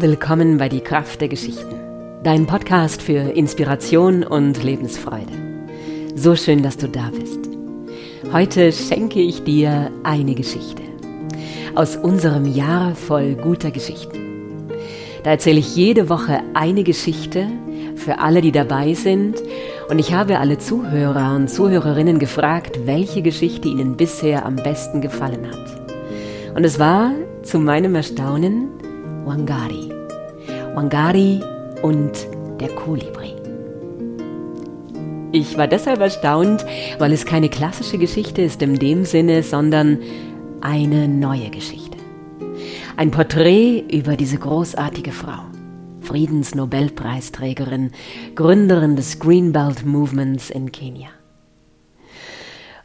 Willkommen bei Die Kraft der Geschichten, dein Podcast für Inspiration und Lebensfreude. So schön, dass du da bist. Heute schenke ich dir eine Geschichte aus unserem Jahr voll guter Geschichten. Da erzähle ich jede Woche eine Geschichte für alle, die dabei sind. Und ich habe alle Zuhörer und Zuhörerinnen gefragt, welche Geschichte ihnen bisher am besten gefallen hat. Und es war zu meinem Erstaunen Wangari. Wangari und der Kolibri. Ich war deshalb erstaunt, weil es keine klassische Geschichte ist in dem Sinne, sondern eine neue Geschichte. Ein Porträt über diese großartige Frau. Friedensnobelpreisträgerin, Gründerin des Greenbelt Movements in Kenia.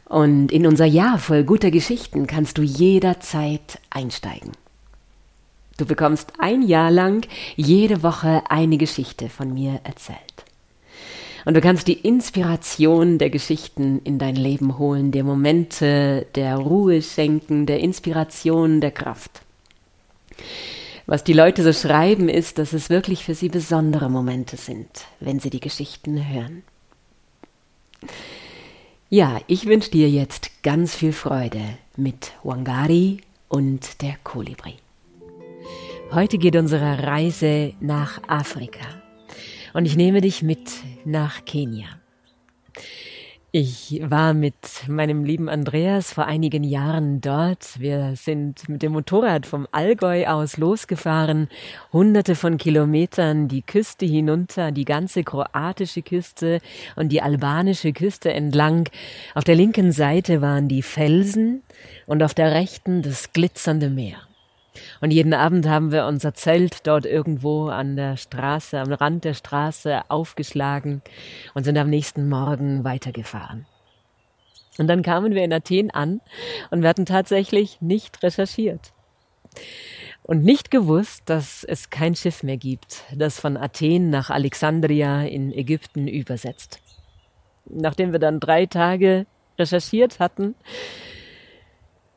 Und in unser Jahr voll guter Geschichten kannst du jederzeit einsteigen. Du bekommst ein Jahr lang jede Woche eine Geschichte von mir erzählt. Und du kannst die Inspiration der Geschichten in dein Leben holen, der Momente der Ruhe schenken, der Inspiration, der Kraft. Was die Leute so schreiben, ist, dass es wirklich für sie besondere Momente sind, wenn sie die Geschichten hören. Ja, ich wünsche dir jetzt ganz viel Freude mit Wangari und der Kolibri. Heute geht unsere Reise nach Afrika und ich nehme dich mit nach Kenia. Ich war mit meinem lieben Andreas vor einigen Jahren dort. Wir sind mit dem Motorrad vom Allgäu aus losgefahren, hunderte von Kilometern die Küste hinunter, die ganze kroatische Küste und die albanische Küste entlang. Auf der linken Seite waren die Felsen und auf der rechten das glitzernde Meer. Und jeden Abend haben wir unser Zelt dort irgendwo an der Straße, am Rand der Straße aufgeschlagen und sind am nächsten Morgen weitergefahren. Und dann kamen wir in Athen an und wir hatten tatsächlich nicht recherchiert. Und nicht gewusst, dass es kein Schiff mehr gibt, das von Athen nach Alexandria in Ägypten übersetzt. Nachdem wir dann drei Tage recherchiert hatten,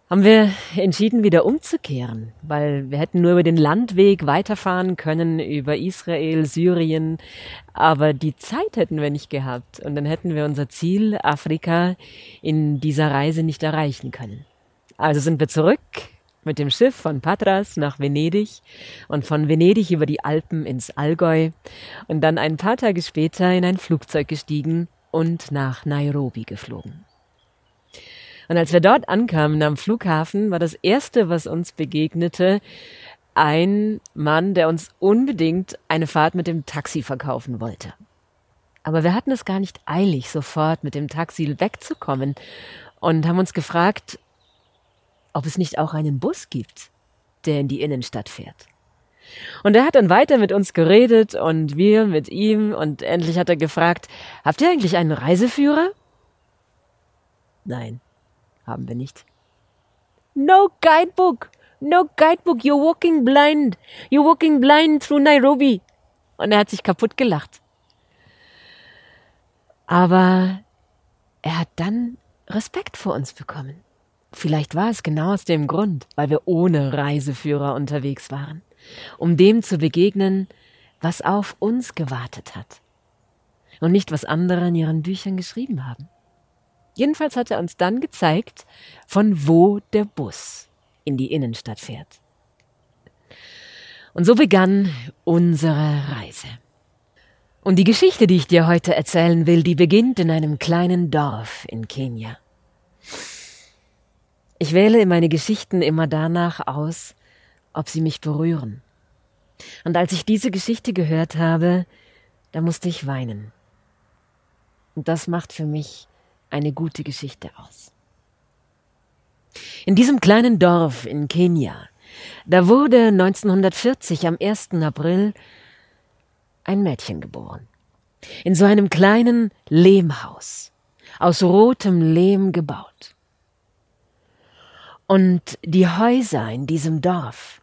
haben wir entschieden, wieder umzukehren, weil wir hätten nur über den Landweg weiterfahren können, über Israel, Syrien, aber die Zeit hätten wir nicht gehabt und dann hätten wir unser Ziel, Afrika, in dieser Reise nicht erreichen können. Also sind wir zurück mit dem Schiff von Patras nach Venedig und von Venedig über die Alpen ins Allgäu und dann ein paar Tage später in ein Flugzeug gestiegen und nach Nairobi geflogen. Und als wir dort ankamen am Flughafen, war das erste, was uns begegnete, ein Mann, der uns unbedingt eine Fahrt mit dem Taxi verkaufen wollte. Aber wir hatten es gar nicht eilig, sofort mit dem Taxi wegzukommen und haben uns gefragt, ob es nicht auch einen Bus gibt, der in die Innenstadt fährt. Und er hat dann weiter mit uns geredet und wir mit ihm und endlich hat er gefragt, habt ihr eigentlich einen Reiseführer? Nein haben wir nicht. No guidebook! No guidebook! You're walking blind! You're walking blind through Nairobi! Und er hat sich kaputt gelacht. Aber er hat dann Respekt vor uns bekommen. Vielleicht war es genau aus dem Grund, weil wir ohne Reiseführer unterwegs waren, um dem zu begegnen, was auf uns gewartet hat und nicht was andere in ihren Büchern geschrieben haben. Jedenfalls hat er uns dann gezeigt, von wo der Bus in die Innenstadt fährt. Und so begann unsere Reise. Und die Geschichte, die ich dir heute erzählen will, die beginnt in einem kleinen Dorf in Kenia. Ich wähle meine Geschichten immer danach aus, ob sie mich berühren. Und als ich diese Geschichte gehört habe, da musste ich weinen. Und das macht für mich eine gute Geschichte aus. In diesem kleinen Dorf in Kenia, da wurde 1940 am 1. April ein Mädchen geboren. In so einem kleinen Lehmhaus, aus rotem Lehm gebaut. Und die Häuser in diesem Dorf,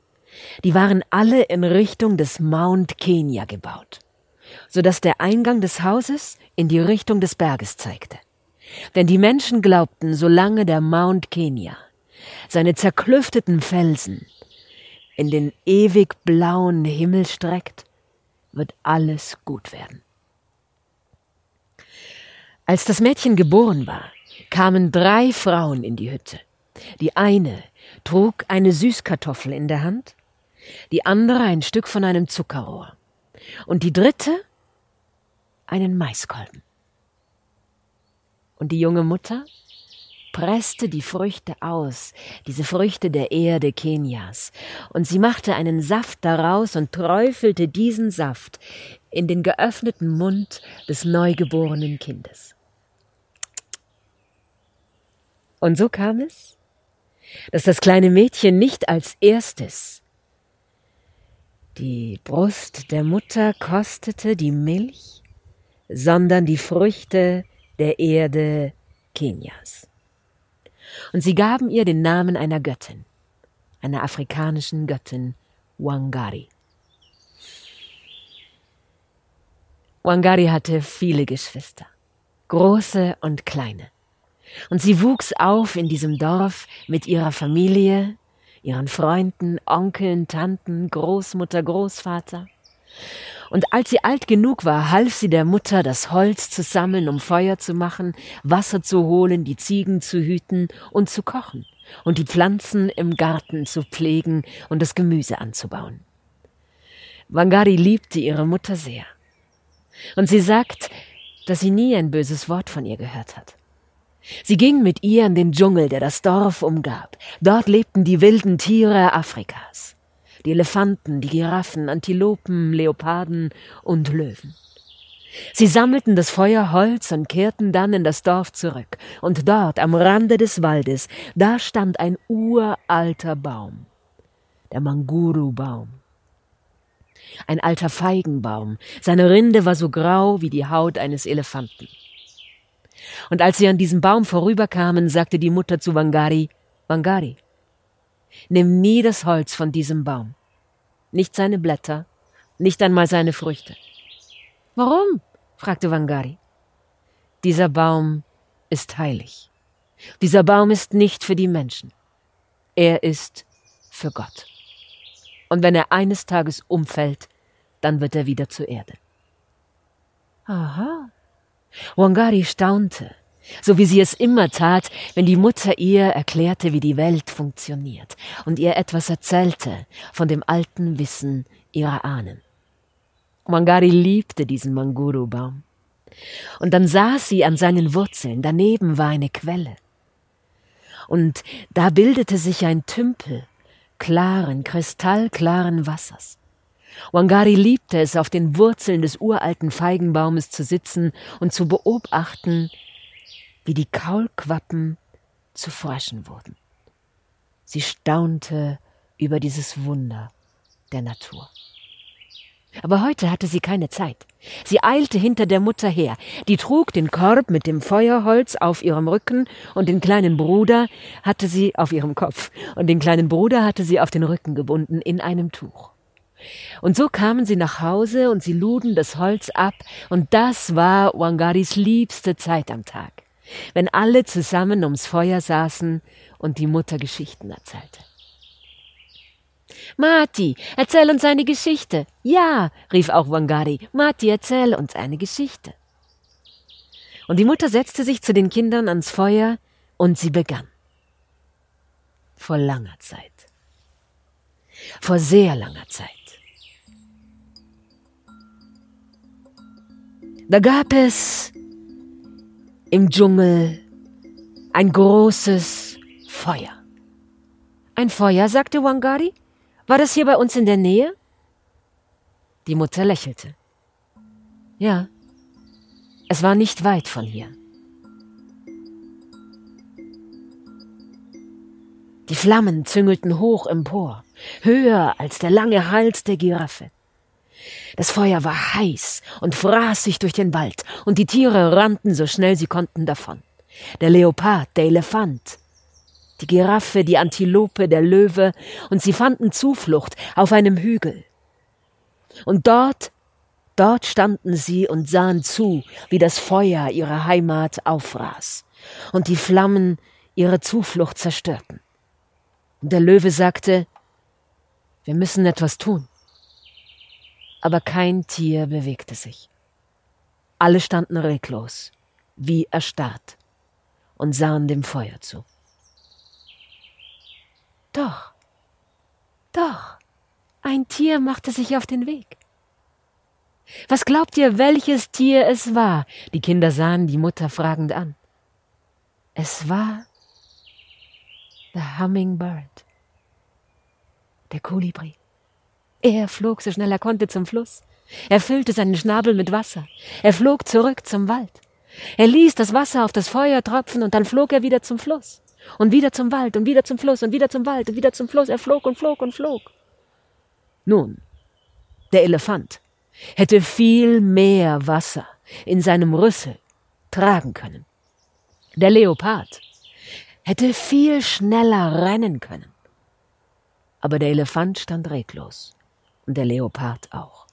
die waren alle in Richtung des Mount Kenya gebaut, so dass der Eingang des Hauses in die Richtung des Berges zeigte. Denn die Menschen glaubten, solange der Mount Kenya, seine zerklüfteten Felsen, in den ewig blauen Himmel streckt, wird alles gut werden. Als das Mädchen geboren war, kamen drei Frauen in die Hütte. Die eine trug eine Süßkartoffel in der Hand, die andere ein Stück von einem Zuckerrohr und die dritte einen Maiskolben. Und die junge Mutter presste die Früchte aus, diese Früchte der Erde Kenias, und sie machte einen Saft daraus und träufelte diesen Saft in den geöffneten Mund des neugeborenen Kindes. Und so kam es, dass das kleine Mädchen nicht als erstes die Brust der Mutter kostete die Milch, sondern die Früchte der Erde Kenias. Und sie gaben ihr den Namen einer Göttin, einer afrikanischen Göttin Wangari. Wangari hatte viele Geschwister, große und kleine. Und sie wuchs auf in diesem Dorf mit ihrer Familie, ihren Freunden, Onkeln, Tanten, Großmutter, Großvater. Und als sie alt genug war, half sie der Mutter, das Holz zu sammeln, um Feuer zu machen, Wasser zu holen, die Ziegen zu hüten und zu kochen und die Pflanzen im Garten zu pflegen und das Gemüse anzubauen. Wangari liebte ihre Mutter sehr. Und sie sagt, dass sie nie ein böses Wort von ihr gehört hat. Sie ging mit ihr in den Dschungel, der das Dorf umgab. Dort lebten die wilden Tiere Afrikas. Die Elefanten, die Giraffen, Antilopen, Leoparden und Löwen. Sie sammelten das Feuerholz und kehrten dann in das Dorf zurück. Und dort, am Rande des Waldes, da stand ein uralter Baum. Der Manguru-Baum. Ein alter Feigenbaum. Seine Rinde war so grau wie die Haut eines Elefanten. Und als sie an diesem Baum vorüberkamen, sagte die Mutter zu Wangari, Wangari, nimm nie das Holz von diesem Baum, nicht seine Blätter, nicht einmal seine Früchte. Warum? fragte Wangari. Dieser Baum ist heilig. Dieser Baum ist nicht für die Menschen. Er ist für Gott. Und wenn er eines Tages umfällt, dann wird er wieder zur Erde. Aha, Wangari staunte, so wie sie es immer tat, wenn die Mutter ihr erklärte, wie die Welt funktioniert und ihr etwas erzählte von dem alten Wissen ihrer Ahnen. Wangari liebte diesen Manguru-Baum. Und dann saß sie an seinen Wurzeln, daneben war eine Quelle. Und da bildete sich ein Tümpel klaren, kristallklaren Wassers. Wangari liebte es, auf den Wurzeln des uralten Feigenbaumes zu sitzen und zu beobachten, wie die Kaulquappen zu Fröschen wurden. Sie staunte über dieses Wunder der Natur. Aber heute hatte sie keine Zeit. Sie eilte hinter der Mutter her, die trug den Korb mit dem Feuerholz auf ihrem Rücken und den kleinen Bruder hatte sie auf ihrem Kopf und den kleinen Bruder hatte sie auf den Rücken gebunden in einem Tuch. Und so kamen sie nach Hause und sie luden das Holz ab, und das war Wangaris liebste Zeit am Tag, wenn alle zusammen ums Feuer saßen und die Mutter Geschichten erzählte. Mati, erzähl uns eine Geschichte. Ja, rief auch Wangari. Mati, erzähl uns eine Geschichte. Und die Mutter setzte sich zu den Kindern ans Feuer und sie begann. Vor langer Zeit. Vor sehr langer Zeit. Da gab es im Dschungel ein großes Feuer. Ein Feuer, sagte Wangari. War das hier bei uns in der Nähe? Die Mutter lächelte. Ja, es war nicht weit von hier. Die Flammen züngelten hoch empor, höher als der lange Hals der Giraffe. Das Feuer war heiß und fraß sich durch den Wald, und die Tiere rannten so schnell sie konnten davon. Der Leopard, der Elefant, die Giraffe, die Antilope, der Löwe, und sie fanden Zuflucht auf einem Hügel. Und dort, dort standen sie und sahen zu, wie das Feuer ihre Heimat auffraß und die Flammen ihre Zuflucht zerstörten. Und der Löwe sagte, Wir müssen etwas tun. Aber kein Tier bewegte sich. Alle standen reglos, wie erstarrt, und sahen dem Feuer zu. Doch, doch, ein Tier machte sich auf den Weg. Was glaubt ihr, welches Tier es war? Die Kinder sahen die Mutter fragend an. Es war the Hummingbird, der Kolibri. Er flog so schnell er konnte zum Fluss. Er füllte seinen Schnabel mit Wasser. Er flog zurück zum Wald. Er ließ das Wasser auf das Feuer tropfen und dann flog er wieder zum Fluss. Und wieder zum Wald und wieder zum Fluss und wieder zum Wald und wieder zum Fluss. Er flog und flog und flog. Nun, der Elefant hätte viel mehr Wasser in seinem Rüssel tragen können. Der Leopard hätte viel schneller rennen können. Aber der Elefant stand reglos und der Leopard auch.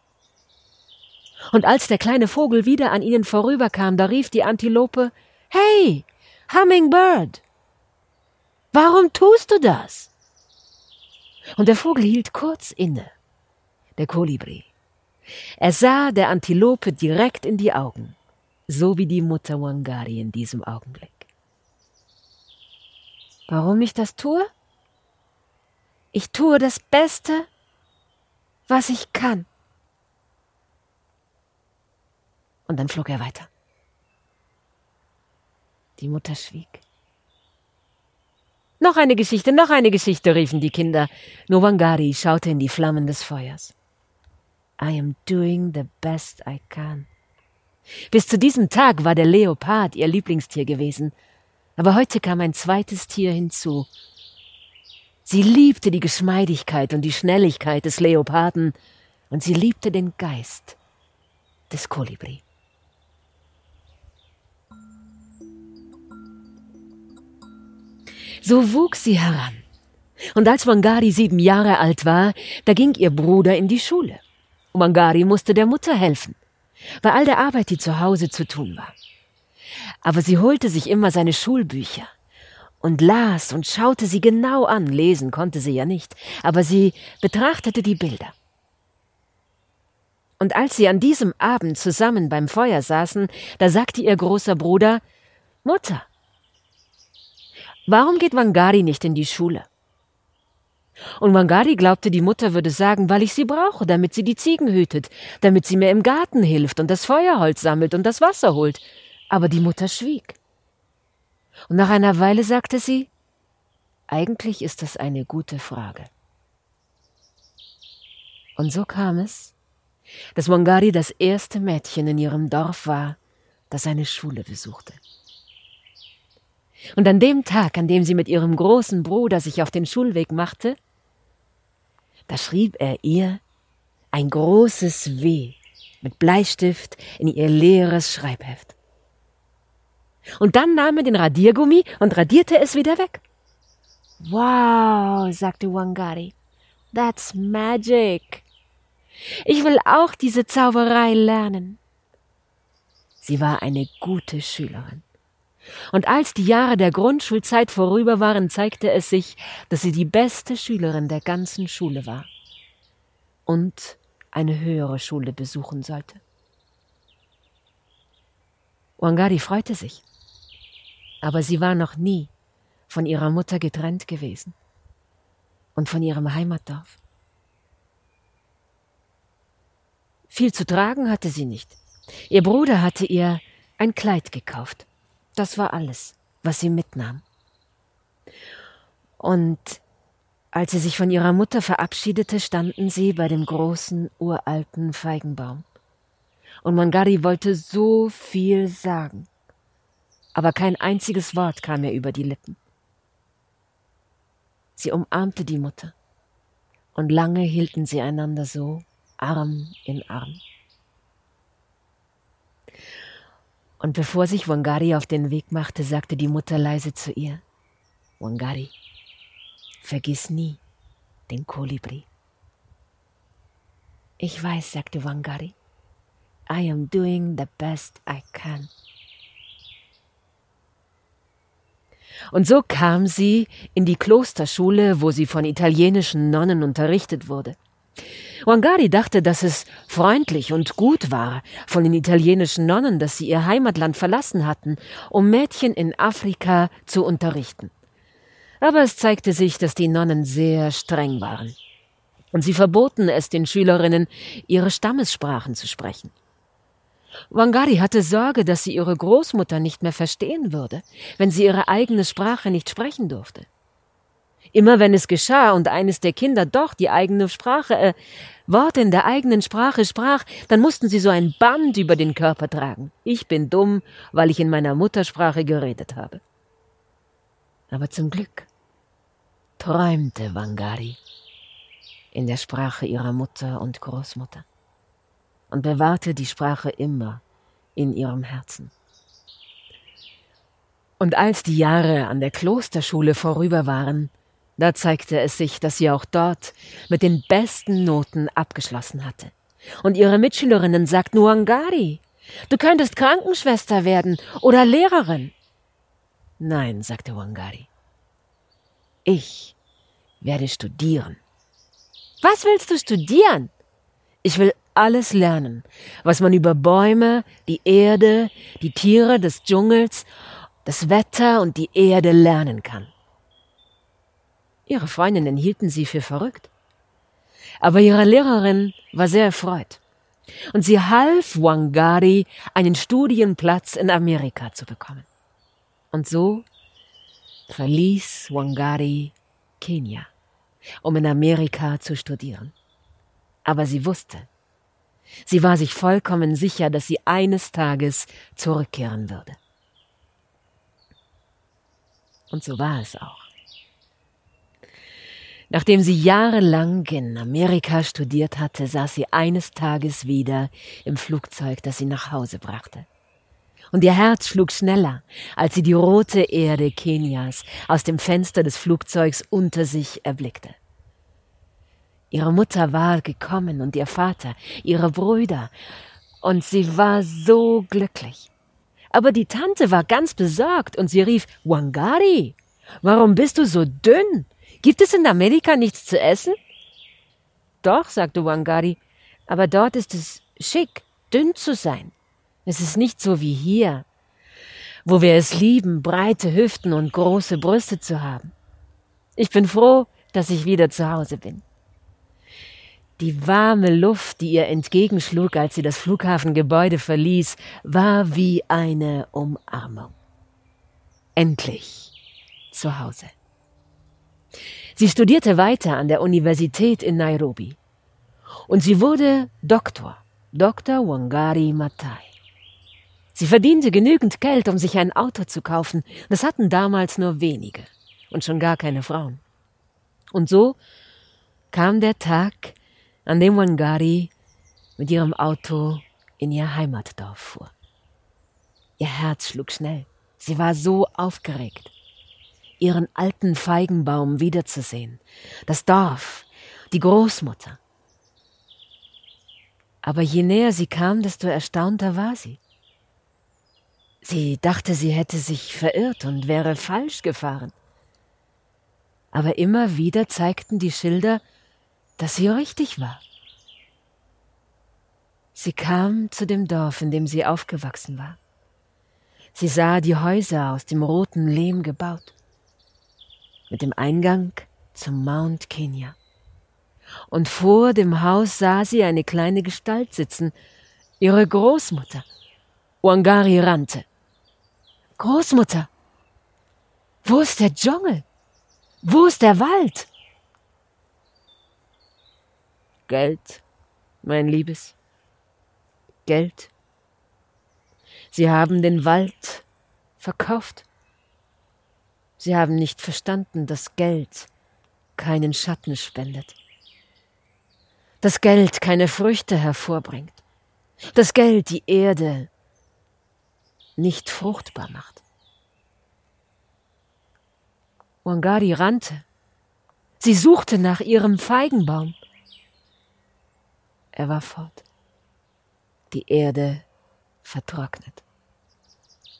Und als der kleine Vogel wieder an ihnen vorüberkam, da rief die Antilope Hey, Hummingbird, warum tust du das? Und der Vogel hielt kurz inne, der Kolibri. Er sah der Antilope direkt in die Augen, so wie die Mutter Wangari in diesem Augenblick. Warum ich das tue? Ich tue das Beste, was ich kann. Und dann flog er weiter. Die Mutter schwieg. Noch eine Geschichte, noch eine Geschichte, riefen die Kinder. Nowangari schaute in die Flammen des Feuers. I am doing the best I can. Bis zu diesem Tag war der Leopard ihr Lieblingstier gewesen, aber heute kam ein zweites Tier hinzu. Sie liebte die Geschmeidigkeit und die Schnelligkeit des Leoparden und sie liebte den Geist des Kolibri. So wuchs sie heran. Und als Wangari sieben Jahre alt war, da ging ihr Bruder in die Schule. Wangari musste der Mutter helfen, bei all der Arbeit, die zu Hause zu tun war. Aber sie holte sich immer seine Schulbücher und las und schaute sie genau an. Lesen konnte sie ja nicht, aber sie betrachtete die Bilder. Und als sie an diesem Abend zusammen beim Feuer saßen, da sagte ihr großer Bruder Mutter, warum geht Wangari nicht in die Schule? Und Wangari glaubte, die Mutter würde sagen, weil ich sie brauche, damit sie die Ziegen hütet, damit sie mir im Garten hilft und das Feuerholz sammelt und das Wasser holt. Aber die Mutter schwieg. Und nach einer Weile sagte sie, eigentlich ist das eine gute Frage. Und so kam es, dass Wangari das erste Mädchen in ihrem Dorf war, das eine Schule besuchte. Und an dem Tag, an dem sie mit ihrem großen Bruder sich auf den Schulweg machte, da schrieb er ihr ein großes W mit Bleistift in ihr leeres Schreibheft. Und dann nahm er den Radiergummi und radierte es wieder weg. Wow, sagte Wangari, that's magic. Ich will auch diese Zauberei lernen. Sie war eine gute Schülerin. Und als die Jahre der Grundschulzeit vorüber waren, zeigte es sich, dass sie die beste Schülerin der ganzen Schule war und eine höhere Schule besuchen sollte. Wangari freute sich, aber sie war noch nie von ihrer Mutter getrennt gewesen und von ihrem Heimatdorf. Viel zu tragen hatte sie nicht. Ihr Bruder hatte ihr ein Kleid gekauft das war alles, was sie mitnahm. Und als sie sich von ihrer Mutter verabschiedete, standen sie bei dem großen, uralten Feigenbaum. Und Mangari wollte so viel sagen, aber kein einziges Wort kam ihr über die Lippen. Sie umarmte die Mutter, und lange hielten sie einander so, Arm in Arm. Und bevor sich Wangari auf den Weg machte, sagte die Mutter leise zu ihr, Wangari, vergiss nie den Kolibri. Ich weiß, sagte Wangari, I am doing the best I can. Und so kam sie in die Klosterschule, wo sie von italienischen Nonnen unterrichtet wurde. Wangari dachte, dass es freundlich und gut war von den italienischen Nonnen, dass sie ihr Heimatland verlassen hatten, um Mädchen in Afrika zu unterrichten. Aber es zeigte sich, dass die Nonnen sehr streng waren. Und sie verboten es den Schülerinnen, ihre Stammessprachen zu sprechen. Wangari hatte Sorge, dass sie ihre Großmutter nicht mehr verstehen würde, wenn sie ihre eigene Sprache nicht sprechen durfte. Immer wenn es geschah und eines der Kinder doch die eigene Sprache, äh, Worte in der eigenen Sprache sprach, dann mussten sie so ein Band über den Körper tragen. Ich bin dumm, weil ich in meiner Muttersprache geredet habe. Aber zum Glück träumte Wangari in der Sprache ihrer Mutter und Großmutter und bewahrte die Sprache immer in ihrem Herzen. Und als die Jahre an der Klosterschule vorüber waren, da zeigte es sich, dass sie auch dort mit den besten Noten abgeschlossen hatte. Und ihre Mitschülerinnen sagten Wangari, du könntest Krankenschwester werden oder Lehrerin. Nein, sagte Wangari. Ich werde studieren. Was willst du studieren? Ich will alles lernen, was man über Bäume, die Erde, die Tiere des Dschungels, das Wetter und die Erde lernen kann. Ihre Freundinnen hielten sie für verrückt. Aber ihre Lehrerin war sehr erfreut. Und sie half Wangari, einen Studienplatz in Amerika zu bekommen. Und so verließ Wangari Kenia, um in Amerika zu studieren. Aber sie wusste, sie war sich vollkommen sicher, dass sie eines Tages zurückkehren würde. Und so war es auch. Nachdem sie jahrelang in Amerika studiert hatte, saß sie eines Tages wieder im Flugzeug, das sie nach Hause brachte. Und ihr Herz schlug schneller, als sie die rote Erde Kenias aus dem Fenster des Flugzeugs unter sich erblickte. Ihre Mutter war gekommen und ihr Vater, ihre Brüder, und sie war so glücklich. Aber die Tante war ganz besorgt und sie rief Wangari, warum bist du so dünn? Gibt es in Amerika nichts zu essen? Doch, sagte Wangari, aber dort ist es schick, dünn zu sein. Es ist nicht so wie hier, wo wir es lieben, breite Hüften und große Brüste zu haben. Ich bin froh, dass ich wieder zu Hause bin. Die warme Luft, die ihr entgegenschlug, als sie das Flughafengebäude verließ, war wie eine Umarmung. Endlich zu Hause. Sie studierte weiter an der Universität in Nairobi. Und sie wurde Doktor, Dr. Wangari Matai. Sie verdiente genügend Geld, um sich ein Auto zu kaufen. Das hatten damals nur wenige und schon gar keine Frauen. Und so kam der Tag, an dem Wangari mit ihrem Auto in ihr Heimatdorf fuhr. Ihr Herz schlug schnell. Sie war so aufgeregt ihren alten Feigenbaum wiederzusehen, das Dorf, die Großmutter. Aber je näher sie kam, desto erstaunter war sie. Sie dachte, sie hätte sich verirrt und wäre falsch gefahren. Aber immer wieder zeigten die Schilder, dass sie richtig war. Sie kam zu dem Dorf, in dem sie aufgewachsen war. Sie sah die Häuser aus dem roten Lehm gebaut mit dem Eingang zum Mount Kenya. Und vor dem Haus sah sie eine kleine Gestalt sitzen, ihre Großmutter. Wangari rannte. Großmutter, wo ist der Dschungel? Wo ist der Wald? Geld, mein Liebes. Geld. Sie haben den Wald verkauft. Sie haben nicht verstanden, dass Geld keinen Schatten spendet, dass Geld keine Früchte hervorbringt, dass Geld die Erde nicht fruchtbar macht. Wangari rannte. Sie suchte nach ihrem Feigenbaum. Er war fort. Die Erde vertrocknet.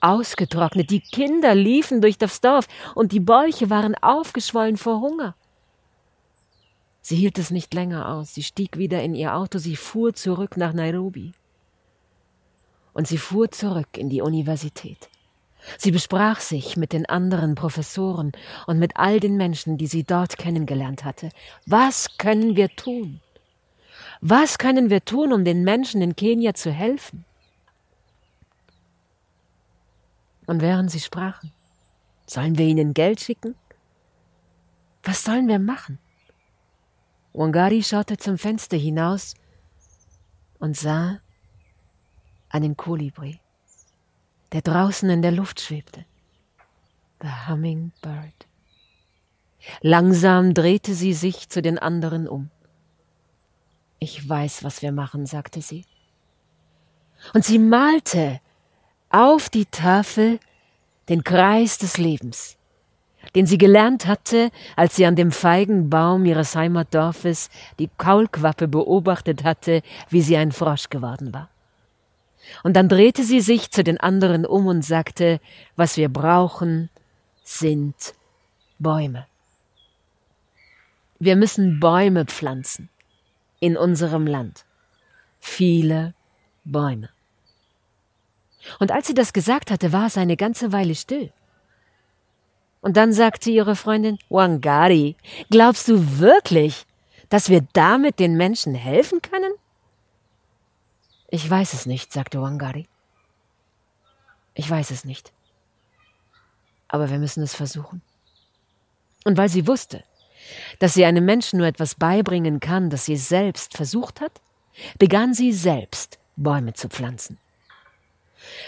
ausgetrocknet, die Kinder liefen durch das Dorf und die Bäuche waren aufgeschwollen vor Hunger. Sie hielt es nicht länger aus, sie stieg wieder in ihr Auto, sie fuhr zurück nach Nairobi. Und sie fuhr zurück in die Universität. Sie besprach sich mit den anderen Professoren und mit all den Menschen, die sie dort kennengelernt hatte. Was können wir tun? Was können wir tun, um den Menschen in Kenia zu helfen? Und während sie sprachen, sollen wir ihnen Geld schicken? Was sollen wir machen? Wangari schaute zum Fenster hinaus und sah einen Kolibri, der draußen in der Luft schwebte. The Hummingbird. Langsam drehte sie sich zu den anderen um. Ich weiß, was wir machen, sagte sie. Und sie malte auf die Tafel den Kreis des Lebens, den sie gelernt hatte, als sie an dem Feigenbaum ihres Heimatdorfes die Kaulquappe beobachtet hatte, wie sie ein Frosch geworden war. Und dann drehte sie sich zu den anderen um und sagte, was wir brauchen, sind Bäume. Wir müssen Bäume pflanzen in unserem Land. Viele Bäume. Und als sie das gesagt hatte, war es eine ganze Weile still. Und dann sagte ihre Freundin, Wangari, glaubst du wirklich, dass wir damit den Menschen helfen können? Ich weiß es nicht, sagte Wangari. Ich weiß es nicht. Aber wir müssen es versuchen. Und weil sie wusste, dass sie einem Menschen nur etwas beibringen kann, das sie selbst versucht hat, begann sie selbst Bäume zu pflanzen.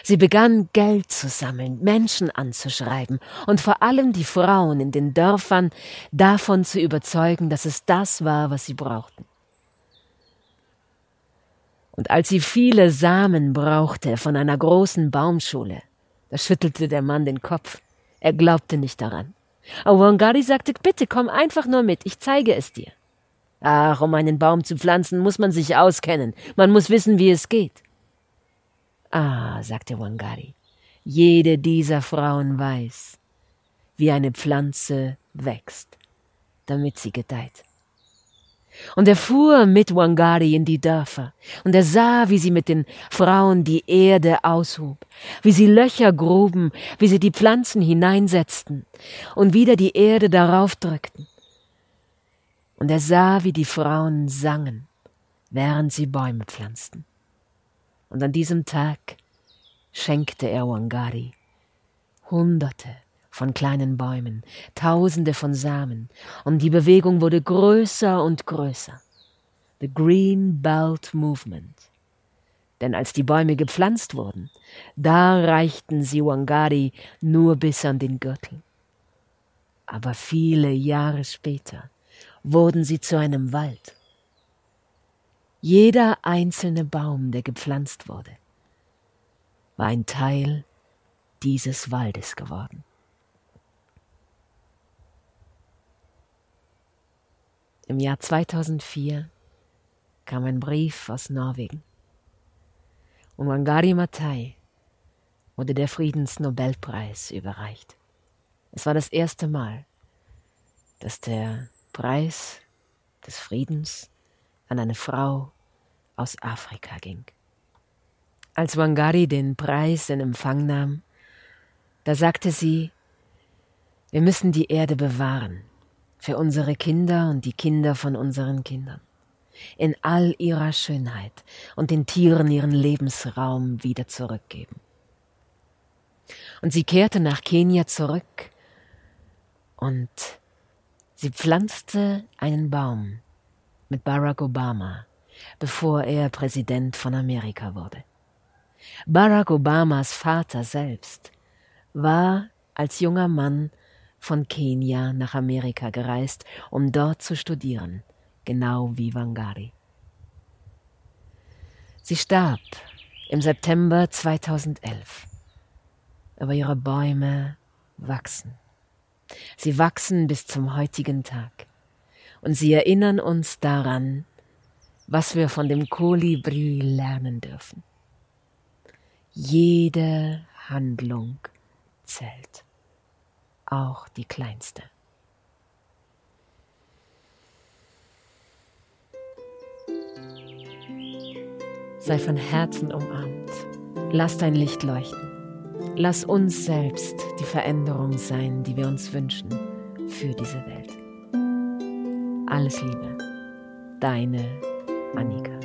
Sie begann Geld zu sammeln, Menschen anzuschreiben und vor allem die Frauen in den Dörfern davon zu überzeugen, dass es das war, was sie brauchten. Und als sie viele Samen brauchte von einer großen Baumschule, da schüttelte der Mann den Kopf. Er glaubte nicht daran. Awangari sagte, bitte komm einfach nur mit, ich zeige es dir. Ach, um einen Baum zu pflanzen, muss man sich auskennen, man muss wissen, wie es geht. Ah, sagte Wangari, jede dieser Frauen weiß, wie eine Pflanze wächst, damit sie gedeiht. Und er fuhr mit Wangari in die Dörfer, und er sah, wie sie mit den Frauen die Erde aushob, wie sie Löcher gruben, wie sie die Pflanzen hineinsetzten und wieder die Erde darauf drückten. Und er sah, wie die Frauen sangen, während sie Bäume pflanzten. Und an diesem Tag schenkte er Wangari Hunderte von kleinen Bäumen, Tausende von Samen, und die Bewegung wurde größer und größer. The Green Belt Movement. Denn als die Bäume gepflanzt wurden, da reichten sie Wangari nur bis an den Gürtel. Aber viele Jahre später wurden sie zu einem Wald. Jeder einzelne Baum, der gepflanzt wurde, war ein Teil dieses Waldes geworden. Im Jahr 2004 kam ein Brief aus Norwegen. Und Wangari Maathai wurde der Friedensnobelpreis überreicht. Es war das erste Mal, dass der Preis des Friedens an eine Frau aus Afrika ging. Als Wangari den Preis in Empfang nahm, da sagte sie, wir müssen die Erde bewahren für unsere Kinder und die Kinder von unseren Kindern, in all ihrer Schönheit und den Tieren ihren Lebensraum wieder zurückgeben. Und sie kehrte nach Kenia zurück und sie pflanzte einen Baum mit Barack Obama bevor er Präsident von Amerika wurde. Barack Obamas Vater selbst war als junger Mann von Kenia nach Amerika gereist, um dort zu studieren, genau wie Wangari. Sie starb im September 2011. Aber ihre Bäume wachsen. Sie wachsen bis zum heutigen Tag. Und sie erinnern uns daran, was wir von dem Kolibri lernen dürfen. Jede Handlung zählt, auch die kleinste. Sei von Herzen umarmt. Lass dein Licht leuchten. Lass uns selbst die Veränderung sein, die wir uns wünschen für diese Welt. Alles Liebe, deine Annika.